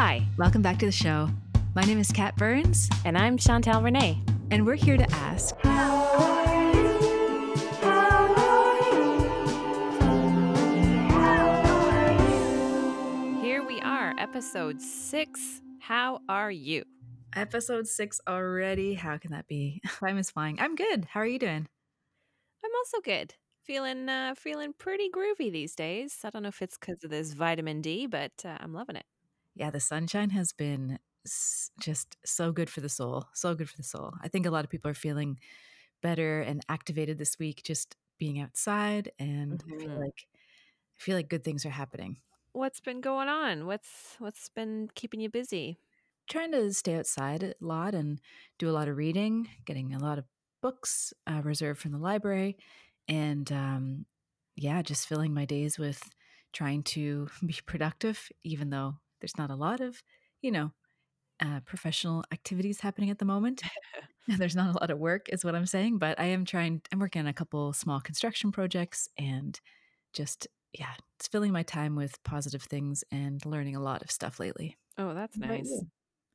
Hi, Welcome back to the show. My name is Kat Burns, and I'm Chantal Renee. and we're here to ask Here we are, episode six. How are you? episode six already. How can that be? Time is flying. I'm good. How are you doing? I'm also good. Feeling uh, feeling pretty groovy these days. I don't know if it's because of this vitamin D, but uh, I'm loving it. Yeah, the sunshine has been s- just so good for the soul. So good for the soul. I think a lot of people are feeling better and activated this week just being outside and I feel Mhm. like I feel like good things are happening. What's been going on? What's what's been keeping you busy? trying to stay outside a lot and do a lot of reading, getting a lot of books uh, reserved from the library, and um, yeah, just filling my days with trying to be productive, even though there's not a lot of, you know, uh, professional activities happening at the moment. there's not a lot of work, is what I'm saying, but I am trying, I'm working on a couple small construction projects and just, yeah, it's filling my time with positive things and learning a lot of stuff lately. Oh, that's nice.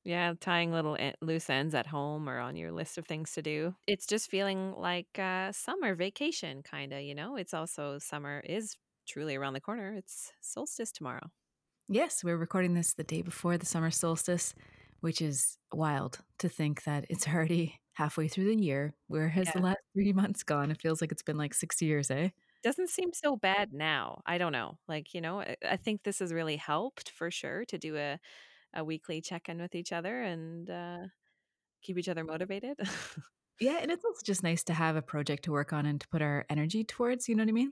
Yeah, tying little loose ends at home or on your list of things to do. It's just feeling like uh, summer vacation, kind of, you know? It's also summer is truly around the corner. It's solstice tomorrow. Yes, we're recording this the day before the summer solstice, which is wild to think that it's already halfway through the year. Where has the last three months gone? It feels like it's been like six years, eh? Doesn't seem so bad now. I don't know. Like, you know, I, I think this has really helped for sure to do a, a weekly check in with each other and uh, keep each other motivated. Yeah, and it's also just nice to have a project to work on and to put our energy towards, you know what I mean?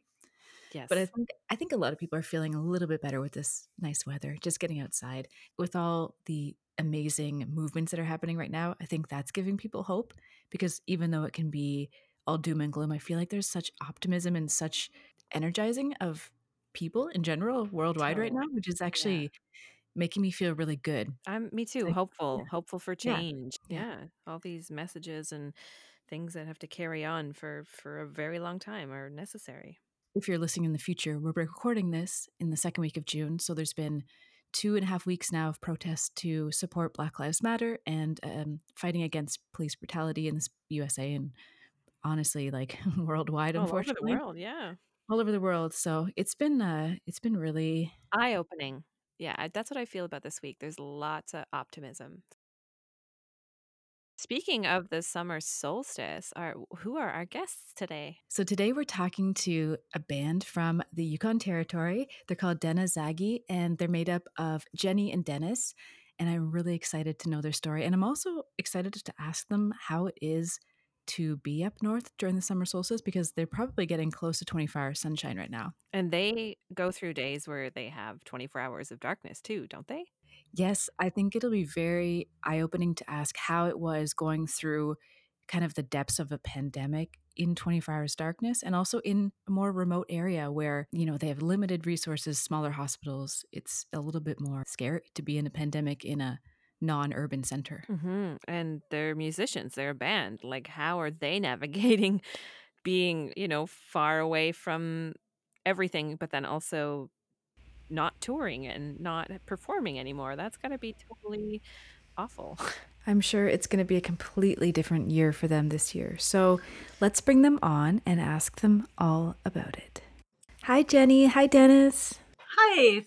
But I think I think a lot of people are feeling a little bit better with this nice weather, just getting outside. With all the amazing movements that are happening right now, I think that's giving people hope because even though it can be all doom and gloom, I feel like there's such optimism and such energizing of people in general worldwide right now, which is Yeah. actually making me feel really good. I'm me too. Like, Hopeful, hopeful for yeah, change. yeah. Yeah, all these messages and things that have to carry on for for a very long time are necessary. If you're listening in the future, we're recording this in the second week of June, so there's been two and a half weeks now of protests to support Black Lives Matter and um, fighting against police brutality in the USA and honestly, like worldwide, All over the unfortunately, world, yeah. all over the world. So it's been uh, it's been really Eye opening. Yeah, that's what I feel about this week. There's lots of optimism. Speaking of the summer solstice, are who are our guests today? So today we're talking to a band from the Yukon Territory. They're called Dena Zagi, and they're made up of Jenny and Dennis. And I'm really excited to know their story. And I'm also excited to ask them how it is to be up north during the summer solstice because they're probably getting close to 24 hours sunshine right now. And they go through days where they have 24 hours of darkness too, don't they? Yes, I think it'll be very eye opening to ask how it was going through kind of the depths of a pandemic in 24 hours darkness and also in a more remote area where, you know, they have limited resources, smaller hospitals. It's a little bit more scary to be in a pandemic in a non urban center. hmm And they're musicians, they're a band. Like, how are they navigating being, you know, far away from everything, but then also not touring and not performing anymore? That's got to be totally awful. I'm sure it's going to be a completely different year for them this year. So let's bring them on and ask them all about it. Hi, Jenny. Hi, Dennis. Hi.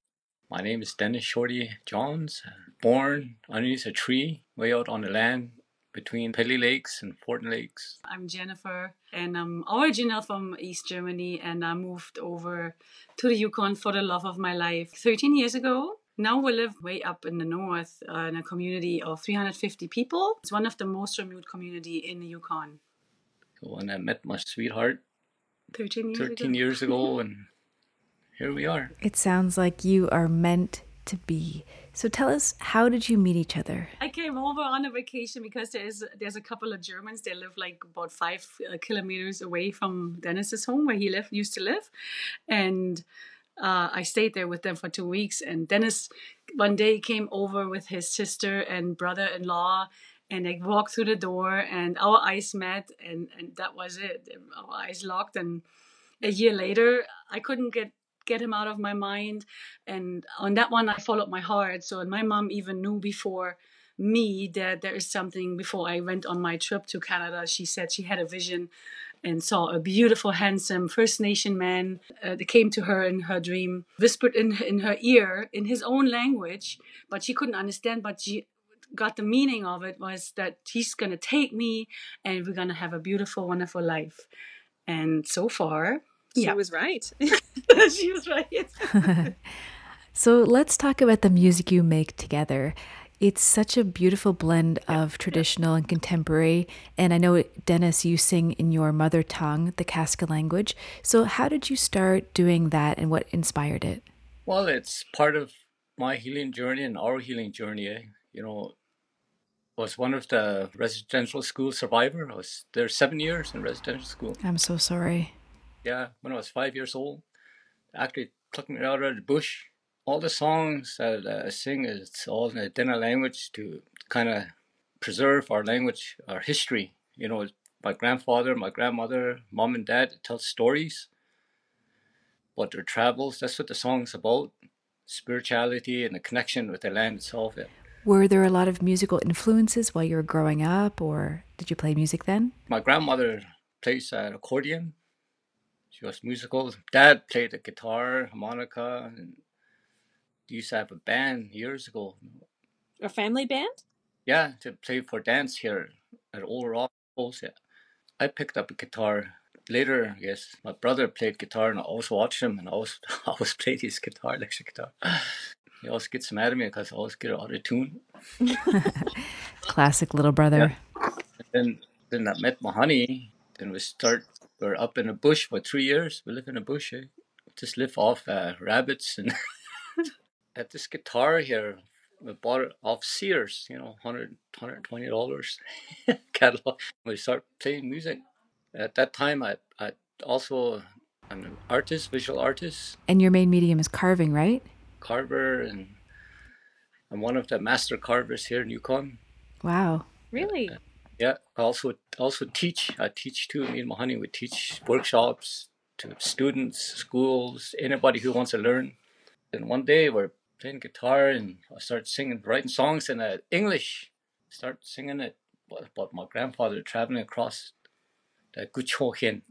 My name is Dennis Shorty Johns, born underneath a tree way out on the land between Pelly Lakes and Fortin Lakes. I'm Jennifer, and I'm original from East Germany, and I moved over to the Yukon for the love of my life 13 years ago. Now we live way up in the north uh, in a community of 350 people. It's one of the most remote community in the Yukon. So when I met my sweetheart 13 years 13 ago. years ago, and here we are. It sounds like you are meant to be. So tell us, how did you meet each other? I came over on a vacation because there's there's a couple of Germans. They live like about five uh, kilometers away from Dennis's home where he lived used to live, and uh, I stayed there with them for two weeks. And Dennis one day came over with his sister and brother-in-law, and they walked through the door, and our eyes met, and and that was it. Our eyes locked, and a year later, I couldn't get get him out of my mind. And on that one, I followed my heart. So, my mom even knew before me that there is something before I went on my trip to Canada. She said she had a vision and saw a beautiful, handsome First Nation man uh, that came to her in her dream, whispered in in her ear in his own language, but she couldn't understand. But she got the meaning of it was that he's gonna take me, and we're gonna have a beautiful, wonderful life. And so far, she yeah. was right. she was right. so let's talk about the music you make together. It's such a beautiful blend of traditional and contemporary. And I know, Dennis, you sing in your mother tongue, the Kaska language. So, how did you start doing that and what inspired it? Well, it's part of my healing journey and our healing journey. You know, was one of the residential school survivor. I was there seven years in residential school. I'm so sorry. Yeah, when I was five years old, actually took me out of the bush all the songs that I sing is all in the Dene language to kind of preserve our language, our history. You know, my grandfather, my grandmother, mom and dad tell stories about their travels. That's what the song's about. Spirituality and the connection with the land itself. Yeah. Were there a lot of musical influences while you were growing up, or did you play music then? My grandmother plays an accordion. She was musical. Dad played the guitar, harmonica, and used to have a band years ago. A family band? Yeah, to play for dance here at Old Rock Yeah. I picked up a guitar later, I guess. My brother played guitar and I always watched him and I always, I always played his guitar, electric guitar. He always gets mad at me because I always get out of tune. Classic little brother. Yeah. then, then I met Mahani. Then we start, we're up in a bush for three years. We live in a bush, eh? Just live off uh, rabbits and at this guitar here. We bought it off Sears, you know, 100 $120 catalog. We start playing music. At that time, I, I also, I'm an artist, visual artist. And your main medium is carving, right? Carver, and I'm one of the master carvers here in Yukon. Wow. Really? Uh, yeah, also also teach. I teach too. Me and Mahani, we teach workshops to students, schools, anybody who wants to learn. And one day we're playing guitar and I start singing, writing songs in uh, English. Start singing it about my grandfather traveling across the Guchohin.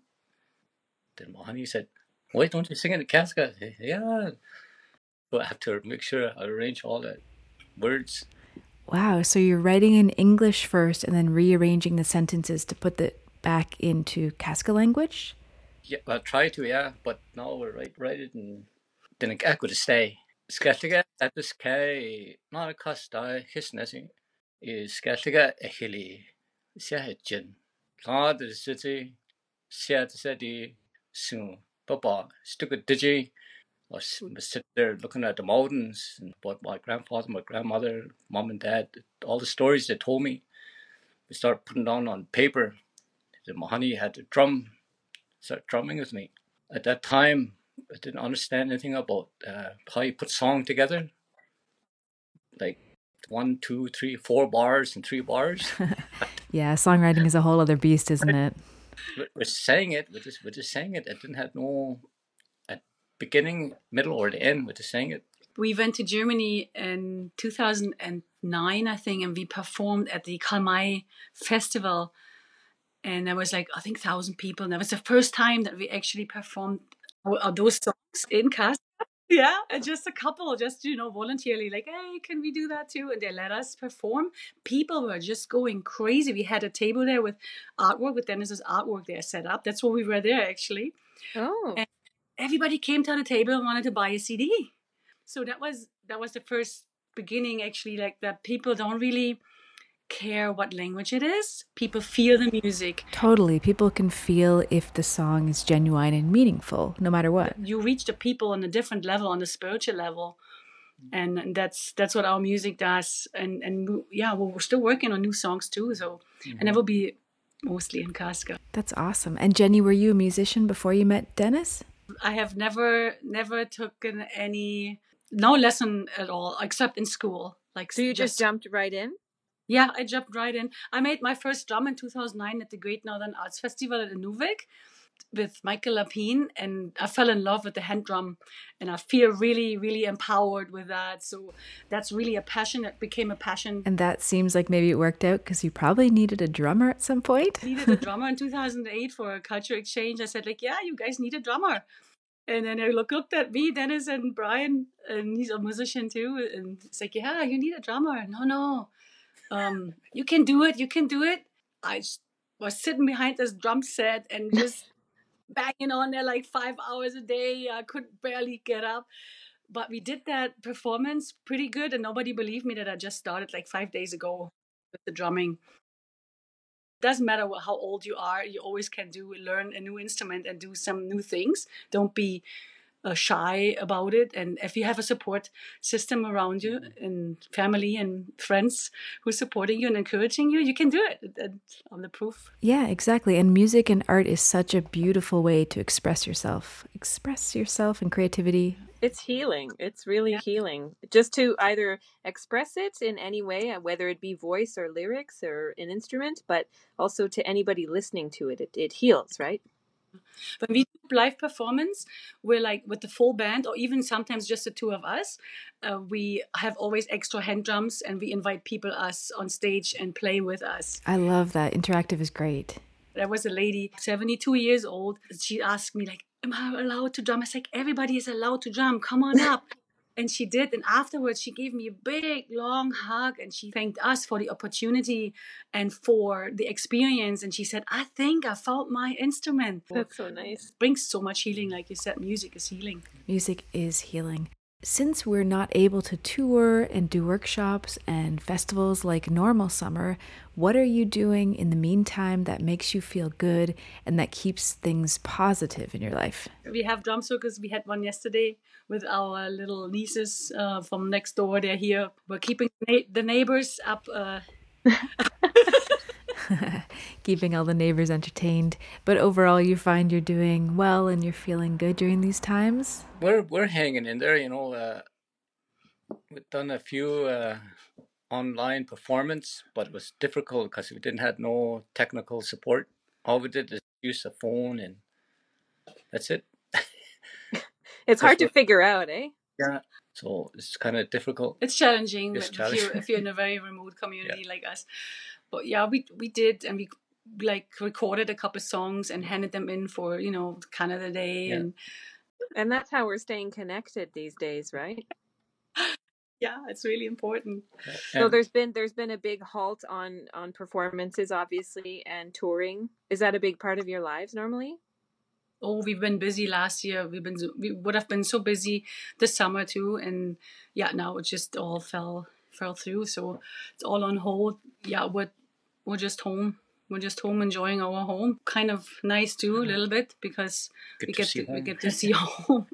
Then Mahani said, why don't you sing in the Kaska? Yeah. So I have to make sure I arrange all the words. Wow. So you're writing in English first and then rearranging the sentences to put it back into Kaska language? Yeah, I try to, yeah. But now we write, write it and then I could stay. Skellige episke nara kasta hisnesi i skellige ehili sehajin. Lad er the city er set seti soon. Papa stuck a digi. I was sitting there looking at the mountains and what my grandfather, my grandmother, mom and dad, all the stories they told me. We started putting down on paper. The Mahani had to drum, start drumming with me. At that time, I didn't understand anything about uh, how you put song together. Like one, two, three, four bars and three bars. yeah, songwriting is a whole other beast, isn't it? We're saying it. We're just we're just saying it. I didn't have no beginning, middle, or the end. We're just saying it. We went to Germany in 2009, I think, and we performed at the Kalmai Festival. And there was like I think thousand people. And that was the first time that we actually performed uh, those songs in Kaska? Yeah, and just a couple, just you know, voluntarily, like, hey, can we do that too? And they let us perform. People were just going crazy. We had a table there with artwork, with Dennis's artwork there set up. That's why we were there actually. Oh. And everybody came to the table and wanted to buy a CD. So that was that was the first beginning actually, like that people don't really care what language it is. People feel the music. Totally. People can feel if the song is genuine and meaningful, no matter what. You reach the people on a different level, on a spiritual level. And, and that's that's what our music does. And and yeah, well, we're still working on new songs too. So mm-hmm. and it will be mostly in Kaska. That's awesome. And Jenny, were you a musician before you met Dennis? I have never never taken any no lesson at all except in school. Like so, you just, just jumped right in. Yeah, I jumped right in. I made my first drum in 2009 at the Great Northern Arts Festival at Inuvik. With Michael Lapine and I fell in love with the hand drum and I feel really, really empowered with that. So that's really a passion. It became a passion. And that seems like maybe it worked out because you probably needed a drummer at some point. needed a drummer in 2008 for a culture exchange. I said like, yeah, you guys need a drummer. And then I look, looked at me, Dennis and Brian, and he's a musician too. And it's like, yeah, you need a drummer. No, no. Um, you can do it. You can do it. I was sitting behind this drum set and just banging on there like five hours a day. I could barely get up. But we did that performance pretty good, and nobody believed me that I just started like five days ago with the drumming. Doesn't matter how old you are, you always can do learn a new instrument and do some new things. Don't be uh, shy about it. And if you have a support system around you Mm-hmm. and family and friends who's supporting you and encouraging you, you can do it. And I'm the proof. Yeah, exactly. And music and art is such a beautiful way to express yourself. Express yourself and creativity. It's healing. It's really Yeah. healing. Just to either express it in any way, uh, whether it be voice or lyrics or an instrument, but also to anybody listening to it, it, it heals, right? When we do live performance, we're like with the full band, or even sometimes just the two of us. Uh, we have always extra hand drums, and we invite people us on stage and play with us. I love that. Interactive is great. There was a lady, 72 years old. She asked me, like, am I allowed to drum? I was like, everybody is allowed to drum. Come on up. And she did. And afterwards, she gave me a big, long hug and she thanked us for the opportunity and for the experience. And she said, I think I found my instrument. That's so nice. brings so much healing. Like you said, music is healing. Music is healing. Since we're not able to tour and do workshops and festivals like normal summer, what are you doing in the meantime that makes you feel good and that keeps things positive in your life? We have drum circles. We had one yesterday with our little nieces uh, from next door. They're here. We're keeping na- the neighbors up. Uh, Keeping all the neighbors entertained. But overall, you find you're doing well and you're feeling good during these times? We're we're hanging in there, you know. Uh, we've done a few uh, online performance, but it was difficult because we didn't have no technical support. All we did is use a phone, and that's it. It's hard to figure out, eh? Yeah. So it's kind of difficult. it's challenging It's if, challenging. You're, if you're in a very remote community like us. But yeah, we we did, and we like recorded a couple songs and handed them in for you know Canada Day, Yeah. and And that's how we're staying connected these days, right? yeah, it's really important. So there's been there's been a big halt on on performances, obviously, and touring. Is that a big part of your lives normally? Oh, we've been busy last year. We've been we would have been so busy this summer too, and yeah, now it just all fell fell through. So it's all on hold. Yeah, we're we're just home. We're just home enjoying our home. Kind of nice too, a little bit because good we get to, we get to see home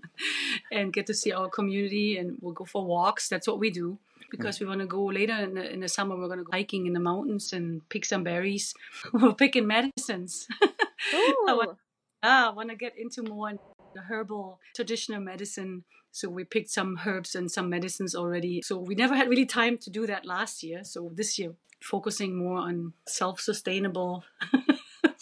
and get to see our community and we'll go for walks. That's what we do. Because we want to go later in the, in the summer we're going to go hiking in the mountains and pick some berries. We're picking medicines. I want, ah, I want to get into more the herbal traditional medicine so we picked some herbs and some medicines already so we never had really time to do that last year so this year focusing more on self-sustainable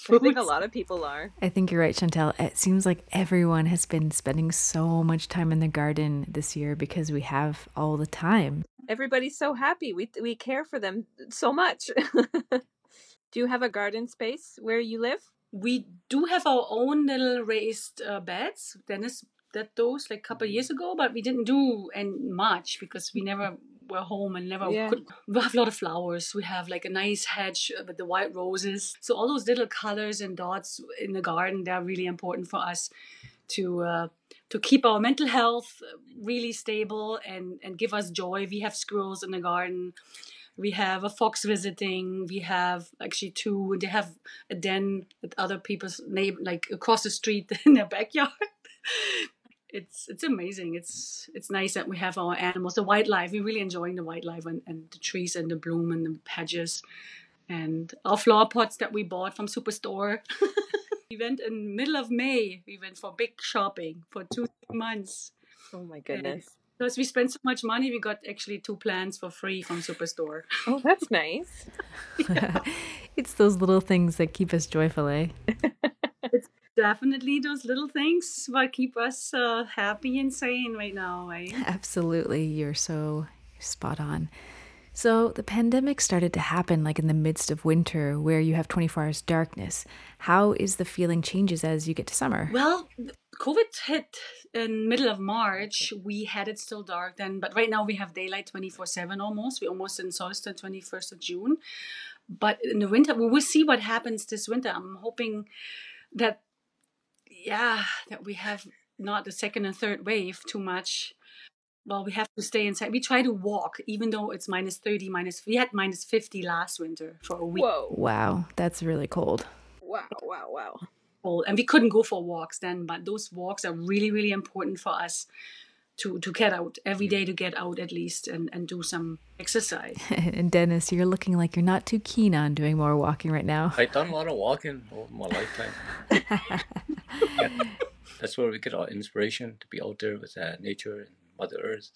I think a lot of people are. I think you're right, Chantal. It seems like everyone has been spending so much time in the garden this year because we have all the time. Everybody's so happy. We we care for them so much. Do you have a garden space where you live? We do have our own little raised uh, beds. Dennis did those like a couple of years ago, but we didn't do and much because we never were home and never Yeah. could. We have a lot of flowers. We have like a nice hedge with the white roses. So all those little colors and dots in the garden they're really important for us to uh, to keep our mental health really stable and and give us joy. We have squirrels in the garden. We have a fox visiting. We have actually two. They have a den at other people's name like across the street in their backyard. It's it's amazing. It's it's nice that we have our animals, the wildlife. We're really enjoying the wildlife and, and the trees and the bloom and the hedges, and our flower pots that we bought from Superstore. we went in middle of May. We went for big shopping for two months. Oh my goodness. Because we spent so much money, we got actually two plants for free from Superstore. Oh, that's nice. it's those little things that keep us joyful, eh? It's definitely those little things what keep us uh, happy and sane right now, right? Absolutely. You're so spot on. So the pandemic started to happen like in the midst of winter where you have 24 hours darkness. How is the feeling changes as you get to summer? Well, COVID hit in middle of March. We had it still dark then, but right now we have daylight 24/7 almost. We almost in solstice 21st of June. But in the winter, we will see what happens this winter. I'm hoping that yeah, that we have not the second and third wave too much. Well, we have to stay inside. We try to walk, even though it's minus 30, minus, we had minus 50 last winter for a week. Whoa. Wow, that's really cold. Wow, wow, wow. Cold. And we couldn't go for walks then, but those walks are really, really important for us to, to get out every day to get out at least and, and do some exercise. and Dennis, you're looking like you're not too keen on doing more walking right now. I've done a lot of walking over my lifetime. Yeah. That's where we get our inspiration to be out there with uh, nature and Mother Earth.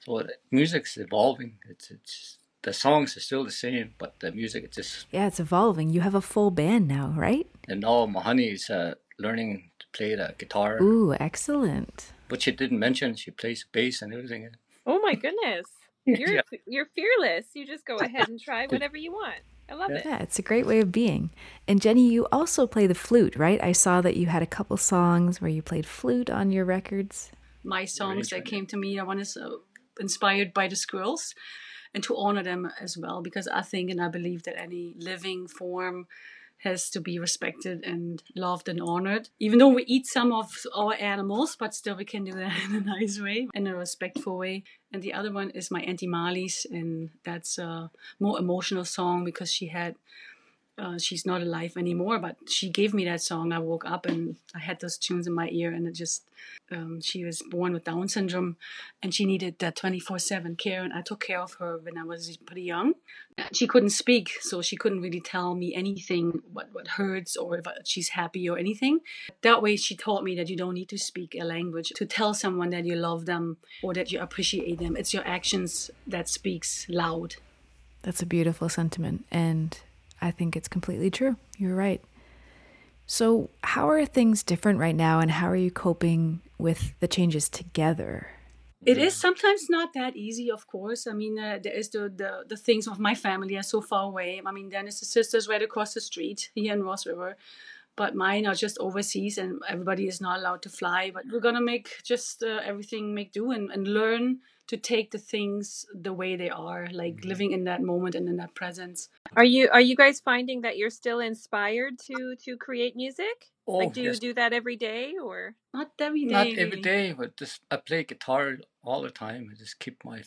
So uh, music's evolving. It's it's the songs are still the same, but the music is just. Yeah, it's evolving. You have a full band now, right? And now Mahoney is uh, learning to play the guitar, Ooh, excellent. but she didn't mention she plays bass and everything. Oh my goodness. You're Yeah. you're fearless. You just go ahead and try whatever you want. I love it. Yeah, it's a great way of being. And Jenny, you also play the flute, right? I saw that you had a couple songs where you played flute on your records. My songs that came to me, I want to uh, inspired by the squirrels and to honor them as well, because I think and I believe that any living form has to be respected and loved and honored. Even though we eat some of our animals, but still we can do that in a nice way, in a respectful way. And the other one is my Auntie Marley's, and that's a more emotional song because she had. Uh, she's not alive anymore, but she gave me that song. I woke up and I had those tunes in my ear, and it just um, she was born with Down syndrome, and she needed that twenty four seven care, and I took care of her when I was pretty young. She couldn't speak, so she couldn't really tell me anything what what hurts or if she's happy or anything. That way, she taught me that you don't need to speak a language to tell someone that you love them or that you appreciate them. It's your actions that speaks loud. That's a beautiful sentiment, and I think it's completely true. You're right. So, how are things different right now, and how are you coping with the changes together? It is sometimes not that easy, of course. I mean, uh, there is the, the the things of my family are so far away. I mean, Dennis's sister's right across the street here in Ross River, but mine are just overseas, and everybody is not allowed to fly. But we're gonna make just uh, everything make do and, and learn to take the things the way they are, like living in that moment and in that presence. Are you are you guys finding that you're still inspired to to create music? Oh, like do you do that every day or Not every day. Not every really. day, but just I play guitar all the time. I just keep my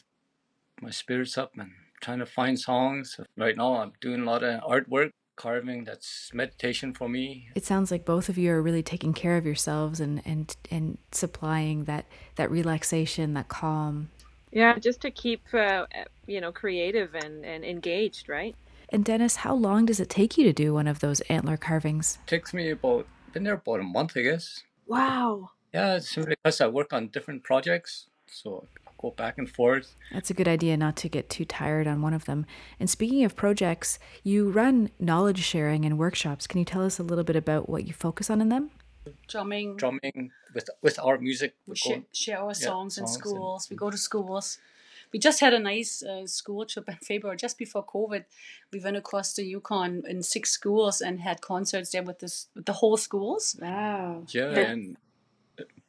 my spirits up and trying to find songs. Right now, I'm doing a lot of artwork, carving. That's meditation for me. It sounds like both of you are really taking care of yourselves and and and supplying that that relaxation, that calm. Yeah, just to keep uh, you know creative and and engaged, right? And Dennis, how long does it take you to do one of those antler carvings? it takes me about been there about a month, I guess. Wow. Yeah, it's simply because I work on different projects, so I go back and forth. That's a good idea not to get too tired on one of them. And speaking of projects, you run knowledge sharing and workshops. Can you tell us a little bit about what you focus on in them? Drumming, Drumming with with our music. we We share, share our yeah, songs in songs and- schools. we go to schools. We just had a nice uh, school trip in February, just before COVID. We went across the Yukon in six schools and had concerts there with this with the whole schools. Wow. yeah, Yeah. and the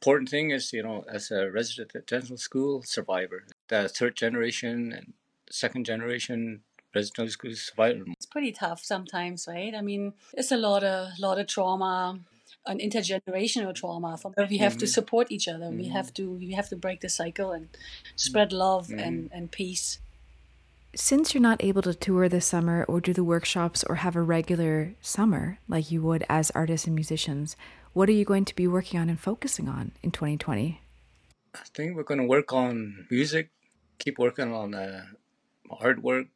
important thing is, you know, as a residential school survivor, the third generation and second generation residential school survivor. It's pretty tough sometimes, right? I mean, it's a lot of lot of trauma, an intergenerational trauma. From we have to Mhm. support each other. We Mhm. have to we have to break the cycle and spread love Mhm. and and peace. Since you're not able to tour this summer or do the workshops or have a regular summer like you would as artists and musicians, what are you going to be working on and focusing on in 2020? I think we're going to work on music, keep working on uh, artwork,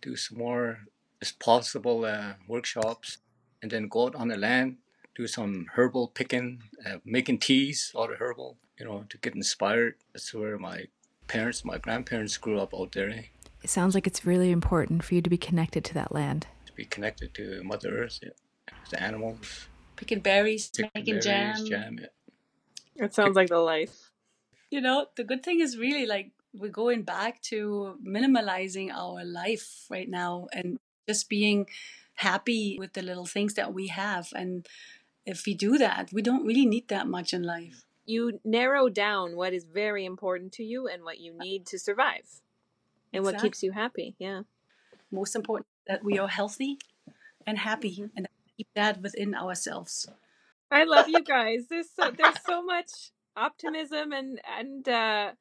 do some more, as possible, uh, workshops, and then go out on the land, do some herbal picking, uh, making teas out of herbal, you know, to get inspired. That's where my parents, my grandparents grew up out there, eh? It sounds like it's really important for you to be connected to that land. to be connected to Mother Earth, yeah, the animals. Picking berries, Picking making berries, jam. jam. Yeah. It sounds like the life. You know, the good thing is really like we're going back to minimalizing our life right now and just being happy with the little things that we have. And if we do that, we don't really need that much in life. You narrow down what is very important to you and what you need to survive. And what keeps you happy. Yeah. Most important that we are healthy and happy mm-hmm. and keep that within ourselves. I love you guys. There's so there's so much optimism and and uh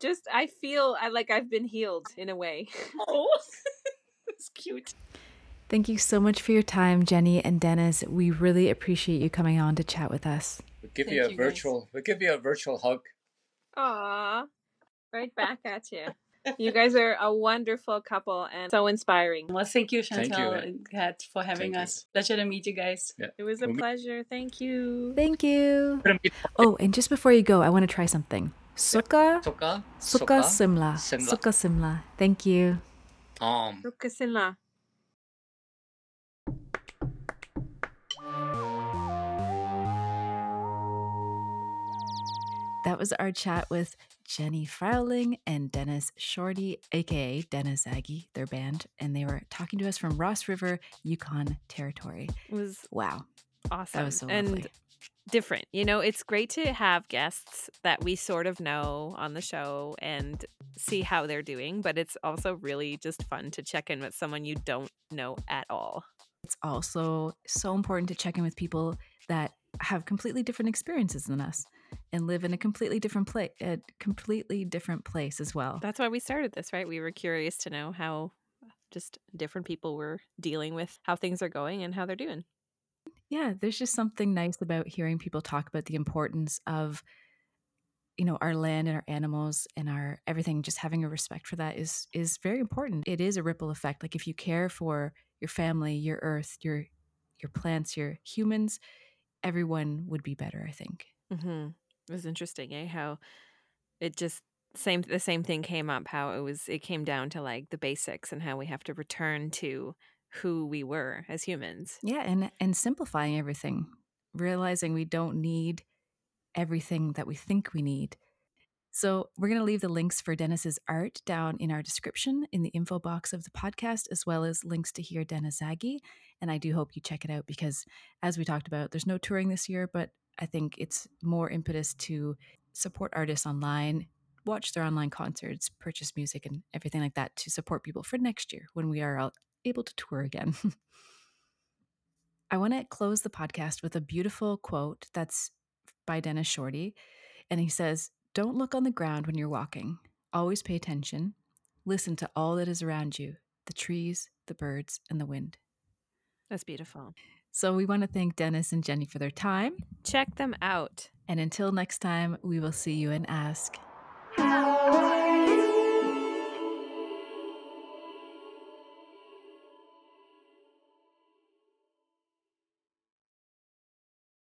just I feel I like I've been healed in a way. Oh, it's cute. Thank you so much for your time, Jenny and Dennis. We really appreciate you coming on to chat with us. We'll give Thank you a you, guys. virtual. We'll give you a virtual hug. Aw. Right back at you. You guys are a wonderful couple and so inspiring. Well, thank you, Thank you, Chantal and Kat, for having Thank you. us. Pleasure to meet you guys. Yeah. It was a We'll meet- pleasure. Thank you. Thank you. Oh, and just before you go, I want to try something. Sukha, Sukha. Sukha Simla. Simla. Sukha Simla. Thank you. Um. Rukasinla. That was our chat with Jenny Froehling and Dennis Shorty, aka Dena Zagi, their band, and they were talking to us from Ross River, Yukon Territory. It was Wow, awesome that was so and lovely. different. You know, it's great to have guests that we sort of know on the show and see how they're doing, but it's also really just fun to check in with someone you don't know at all. It's also so important to check in with people that have completely different experiences than us and live in a completely different place, a completely different place as well. That's why we started this, right? We were curious to know how just different people were dealing with how things are going and how they're doing. yeah there's just something nice about hearing people talk about the importance of you know our land and our animals and our everything just having a respect for that is is very important it is a ripple effect like if you care for your family your earth your your plants your humans everyone would be better i think Mm-hmm. It was interesting, eh? How it just same the same thing came up. How it was it came down to like the basics and how we have to return to who we were as humans. yeah and and simplifying everything realizing we don't need everything that we think we need So we're going to leave the links for Dennis's art down in our description in the info box of the podcast, as well as links to hear Dena Zagi. And I do hope you check it out because, as we talked about, there's no touring this year, but I think it's more impetus to support artists online, watch their online concerts, purchase music, and everything like that to support people for next year when we are able to tour again. I want to close the podcast with a beautiful quote that's by Dennis Shorty. And he says, Don't look on the ground when you're walking. Always pay attention. Listen to all that is around you the trees, the birds, and the wind. That's beautiful. So we want to thank Dennis and Jenny for their time. Check them out. And until next time, we will see you and ask. How